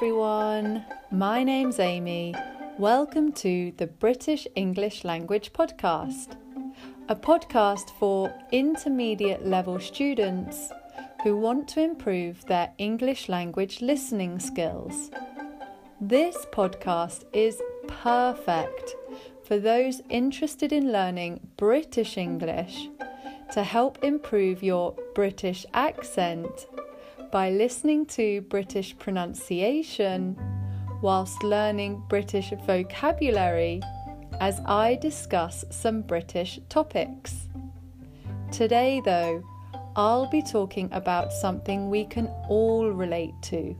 everyone. My name's Amy. Welcome to the British English Language Podcast, a podcast for intermediate level students who want to improve their English language listening skills. This podcast is perfect for those interested in learning British English to help improve your British accent by listening to British pronunciation whilst learning British vocabulary as I discuss some British topics. Today, though, I'll be talking about something we can all relate to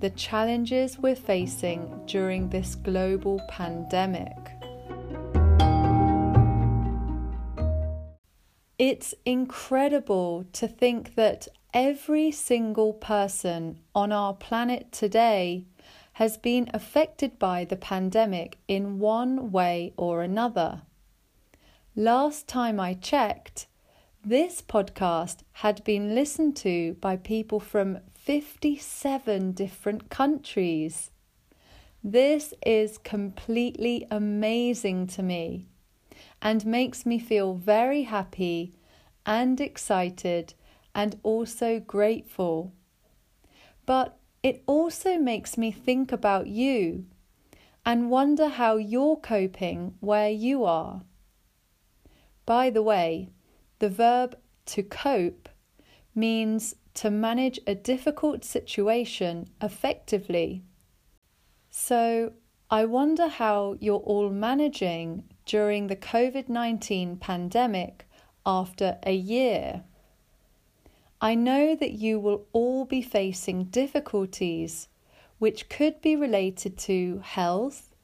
the challenges we're facing during this global pandemic. It's incredible to think that every single person on our planet today has been affected by the pandemic in one way or another. Last time I checked, this podcast had been listened to by people from 57 different countries. This is completely amazing to me and makes me feel very happy and excited and also grateful. But it also makes me think about you and wonder how you're coping where you are. By the way, the verb to cope means to manage a difficult situation effectively. So, I wonder how you're all managing during the COVID 19 pandemic after a year. I know that you will all be facing difficulties which could be related to health,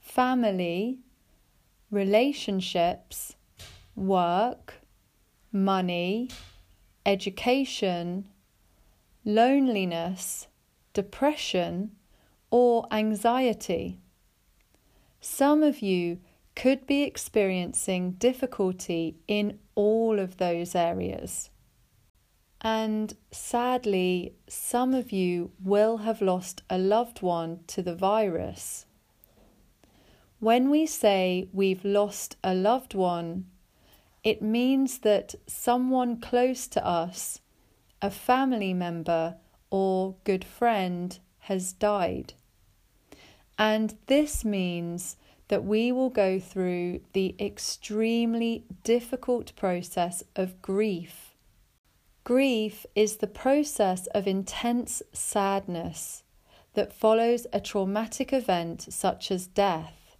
family, relationships, work, money, education, loneliness, depression, or anxiety. Some of you could be experiencing difficulty in all of those areas. And sadly, some of you will have lost a loved one to the virus. When we say we've lost a loved one, it means that someone close to us, a family member or good friend, has died. And this means that we will go through the extremely difficult process of grief Grief is the process of intense sadness that follows a traumatic event such as death.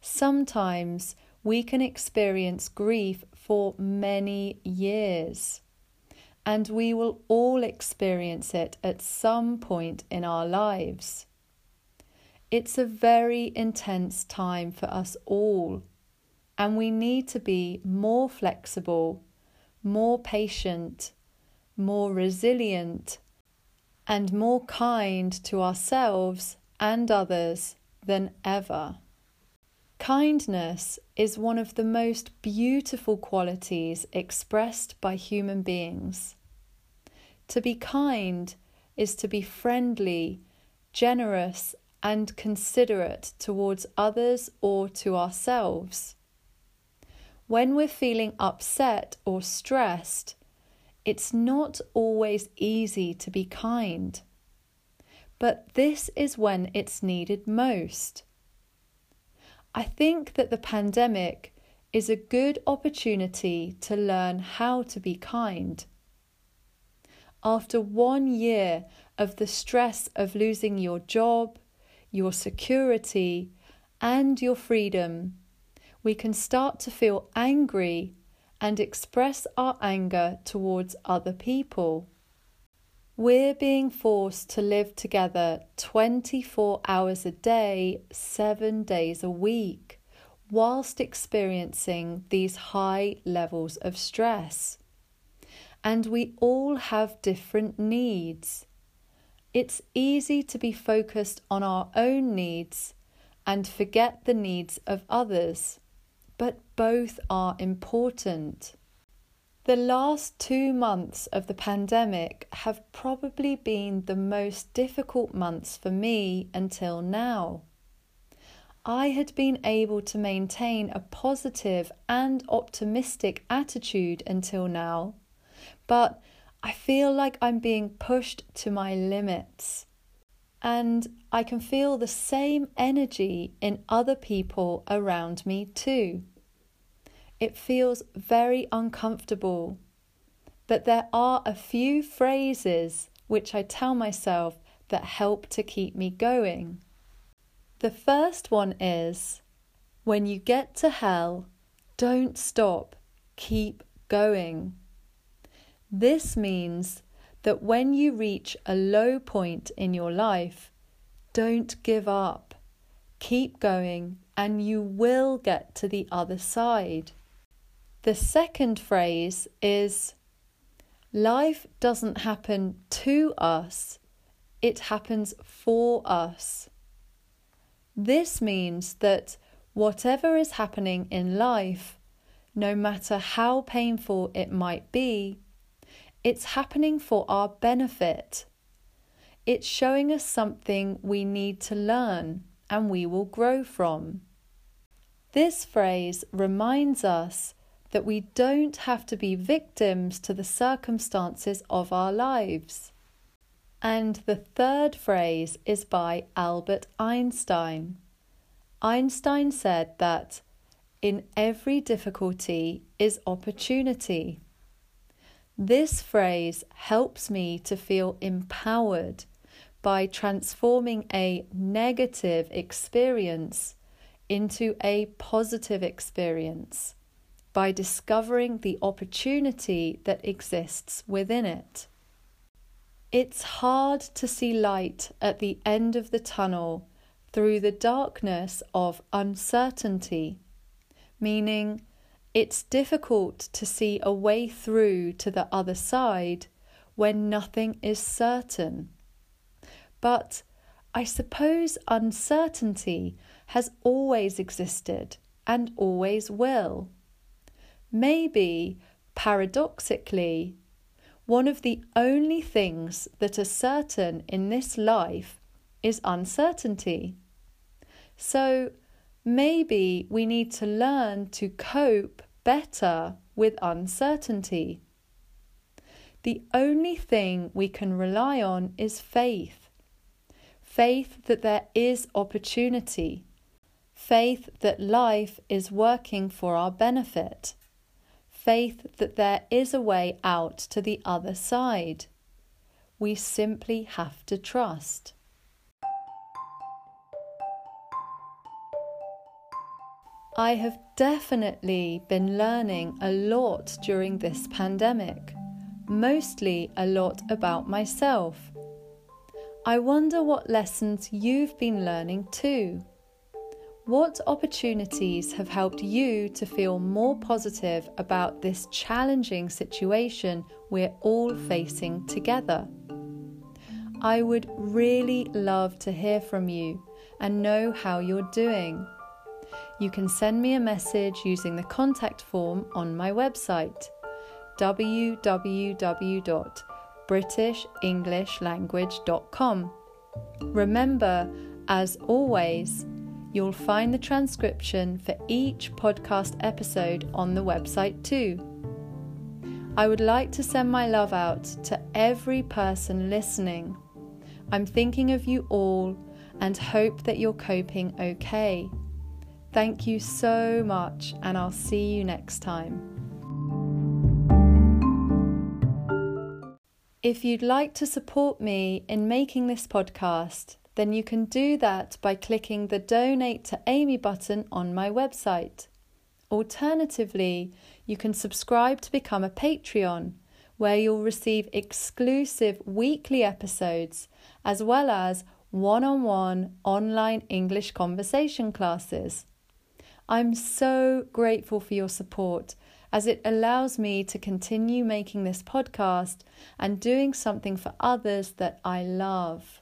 Sometimes we can experience grief for many years, and we will all experience it at some point in our lives. It's a very intense time for us all, and we need to be more flexible more patient, more resilient, and more kind to ourselves and others than ever. Kindness is one of the most beautiful qualities expressed by human beings. To be kind is to be friendly, generous, and considerate towards others or to ourselves. When we're feeling upset or stressed, it's not always easy to be kind. But this is when it's needed most. I think that the pandemic is a good opportunity to learn how to be kind. After one year of the stress of losing your job, your security, and your freedom, we can start to feel angry and express our anger towards other people. We're being forced to live together 24 hours a day, seven days a week, whilst experiencing these high levels of stress. And we all have different needs. It's easy to be focused on our own needs and forget the needs of others both are important. The last two months of the pandemic have probably been the most difficult months for me until now. I had been able to maintain a positive and optimistic attitude until now, but I feel like I'm being pushed to my limits. And I can feel the same energy in other people around me too. It feels very uncomfortable. But there are a few phrases which I tell myself that help to keep me going. The first one is when you get to hell, don't stop, keep going. This means that when you reach a low point in your life, don't give up. Keep going, and you will get to the other side. The second phrase is Life doesn't happen to us, it happens for us. This means that whatever is happening in life, no matter how painful it might be, it's happening for our benefit. It's showing us something we need to learn and we will grow from. This phrase reminds us that we don't have to be victims to the circumstances of our lives. And the third phrase is by Albert Einstein. Einstein said that in every difficulty is opportunity. This phrase helps me to feel empowered by transforming a negative experience into a positive experience by discovering the opportunity that exists within it. It's hard to see light at the end of the tunnel through the darkness of uncertainty, meaning it's difficult to see a way through to the other side when nothing is certain. But I suppose uncertainty has always existed and always will. Maybe, paradoxically, one of the only things that are certain in this life is uncertainty. So maybe we need to learn to cope better with uncertainty. The only thing we can rely on is faith. Faith that there is opportunity. Faith that life is working for our benefit faith that there is a way out to the other side. We simply have to trust. I have definitely been learning a lot during this pandemic, mostly a lot about myself. I wonder what lessons you've been learning too. What opportunities have helped you to feel more positive about this challenging situation we're all facing together? I would really love to hear from you and know how you're doing. You can send me a message using the contact form on my website www.britishenglishlanguage.com. Remember, as always, You'll find the transcription for each podcast episode on the website too. I would like to send my love out to every person listening. I'm thinking of you all and hope that you're coping okay. Thank you so much, and I'll see you next time. If you'd like to support me in making this podcast, then you can do that by clicking the Donate to Amy button on my website. Alternatively, you can subscribe to become a Patreon, where you'll receive exclusive weekly episodes as well as one on one online English conversation classes. I'm so grateful for your support as it allows me to continue making this podcast and doing something for others that I love.